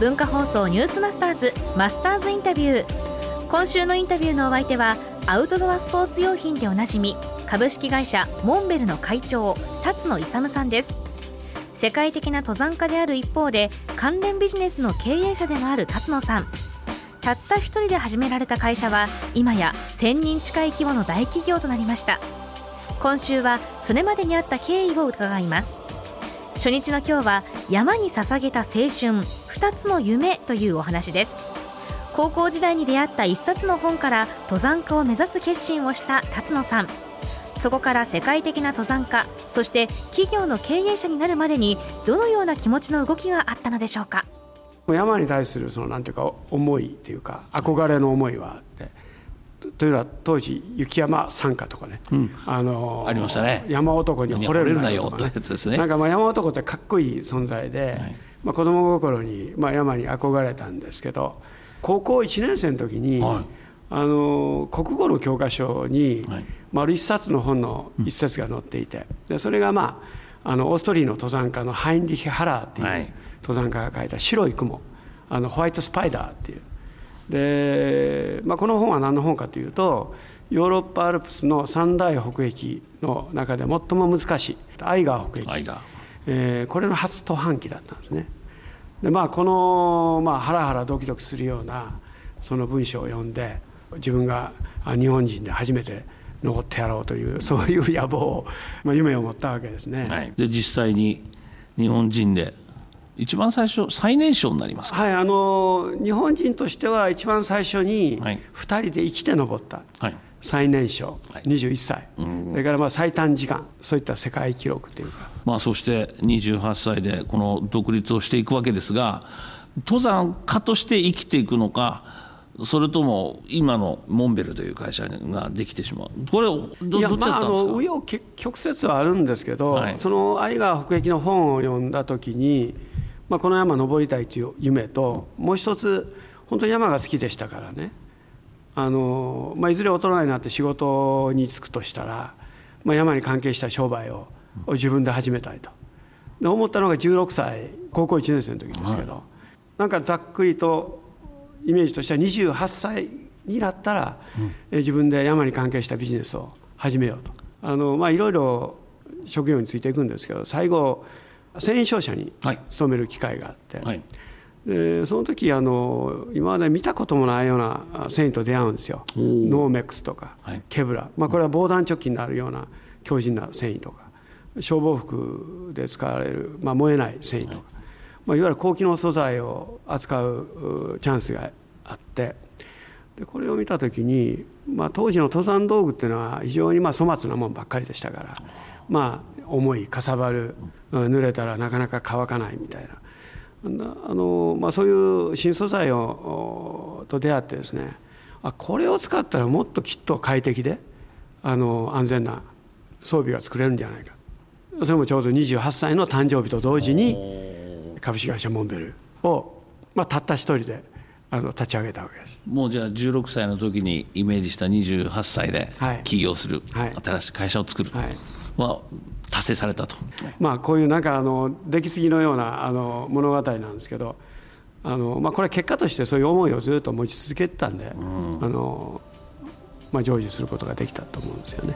文化放送ニュースマスターズマスターズインタビュー。今週のインタビューのお相手はアウトドアスポーツ用品でおなじみ株式会社モンベルの会長辰野勇さんです。世界的な登山家である一方で関連ビジネスの経営者でもある辰野さん。たった一人で始められた会社は今や1000人近い規模の大企業となりました。今週はそれまでにあった経緯を伺います。初日の今日は山に捧げた青春2つの夢というお話です。高校時代に出会った一冊の本から登山家を目指す決心をした辰野さん。そこから世界的な登山家そして企業の経営者になるまでにどのような気持ちの動きがあったのでしょうか？山に対するそのなんていうか思いというか憧れの思いはあって。というのは当時雪山参加とかね、うん、あのありましたね。山男に惚れるなよとか、ね、ね、なんかまあ山男ってかっこいい存在で、はい、まあ、子供心にまあ山に憧れたんですけど高校1年生の時に、はい、あの国語の教科書に、はい、丸一冊の本の一節が載っていて、でそれがまああのオーストリーの登山家のハインリヒ・ハラーっていう登山家が書いた「白い雲」あのホワイトスパイダーっていうで、まあ、この本は何の本かというとヨーロッパアルプスの三大北壁の中で最も難しいアイガー北壁、えー、これの初登板期だったんですね。でまあこの、まあ、ハラハラドキドキするようなその文章を読んで自分が日本人で初めて残ってやろうという そういう野望まあ、夢を持ったわけですね、はい、で実際に日本人で一番最初最年少になりますはいあの日本人としては一番最初に2人で生きて登った、はい。最年少、はい、21歳、それからまあ最短時間、そういった世界記録というか、まあ、そして28歳でこの独立をしていくわけですが、登山家として生きていくのか、それとも今のモンベルという会社ができてしまう、これ、どどっちだったんですか、まあ、あの紆余曲折はあるんですけど、はい、その愛川北駅の本を読んだときに、まあ、この山登りたいという夢ともう一つ本当に山が好きでしたからね。あの、まあ、いずれ大人になって仕事に就くとしたら、まあ、山に関係した商売を自分で始めたいと。で思ったのが16歳高校1年生の時ですけど、はい、なんかざっくりとイメージとしては28歳になったら、うん、自分で山に関係したビジネスを始めようと。あの、まあ、いろいろ職業についていくんですけど最後繊維商社に勤める機会があって、はい、でその時あの今まで見たこともないような繊維と出会うんですよ。ノーメックスとか、はい、ケブラ、まあ、これは防弾チョッキになるような強靭な繊維とか。消防服で使われる、まあ、燃えない繊維とか、はい。まあ、いわゆる高機能素材を扱うチャンスがあって。でこれを見た時に、まあ、当時の登山道具っていうのは非常にまあ粗末なもんばっかりでしたから。まあ、重いかさばる濡れたらなかなか乾かないみたいな。あの、まあ、そういう新素材をと出会ってですねあこれを使ったらもっときっと快適であの安全な装備が作れるんじゃないか。それもちょうど28歳の誕生日と同時に株式会社モンベルを、まあ、たった一人であの立ち上げたわけです。もうじゃあ16歳の時にイメージした28歳で起業する、はい、新しい会社を作る、はい。は達成されたと、まあ、こういうなんかあの出来すぎのようなあの物語なんですけどあの、まあ、これ結果としてそういう思いをずっと持ち続けてたんで、うん、あのまあ、成就することができたと思うんですよね。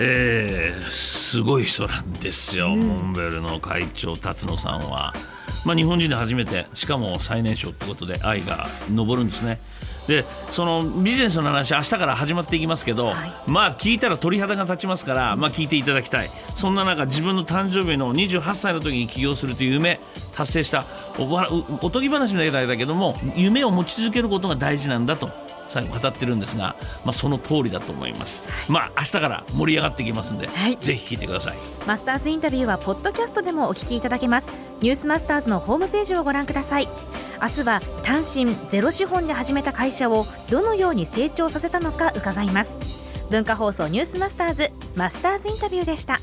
えー、すごい人なんですよ、うん、モンベルの会長辰野さんは、まあ、日本人で初めてしかも最年少ってことで愛が昇るんですね。でそのビジネスの話明日から始まっていきますけど、はい、まあ聞いたら鳥肌が立ちますから、まあ、聞いていただきたい。そんな中自分の誕生日の28歳の時に起業するという夢達成したおおとぎ話みたいだけども夢を持ち続けることが大事なんだと最後語ってるんですが、まあ、その通りだと思います、まあ明日から盛り上がっていきますんで、はい、ぜひ聞いてください。マスターズインタビューはポッドキャストでもお聞きいただけます。ニュースマスターズのホームページをご覧ください明日は単身ゼロ資本で始めた会社をどのように成長させたのか伺います。文化放送ニュースマスターズマスターズインタビューでした。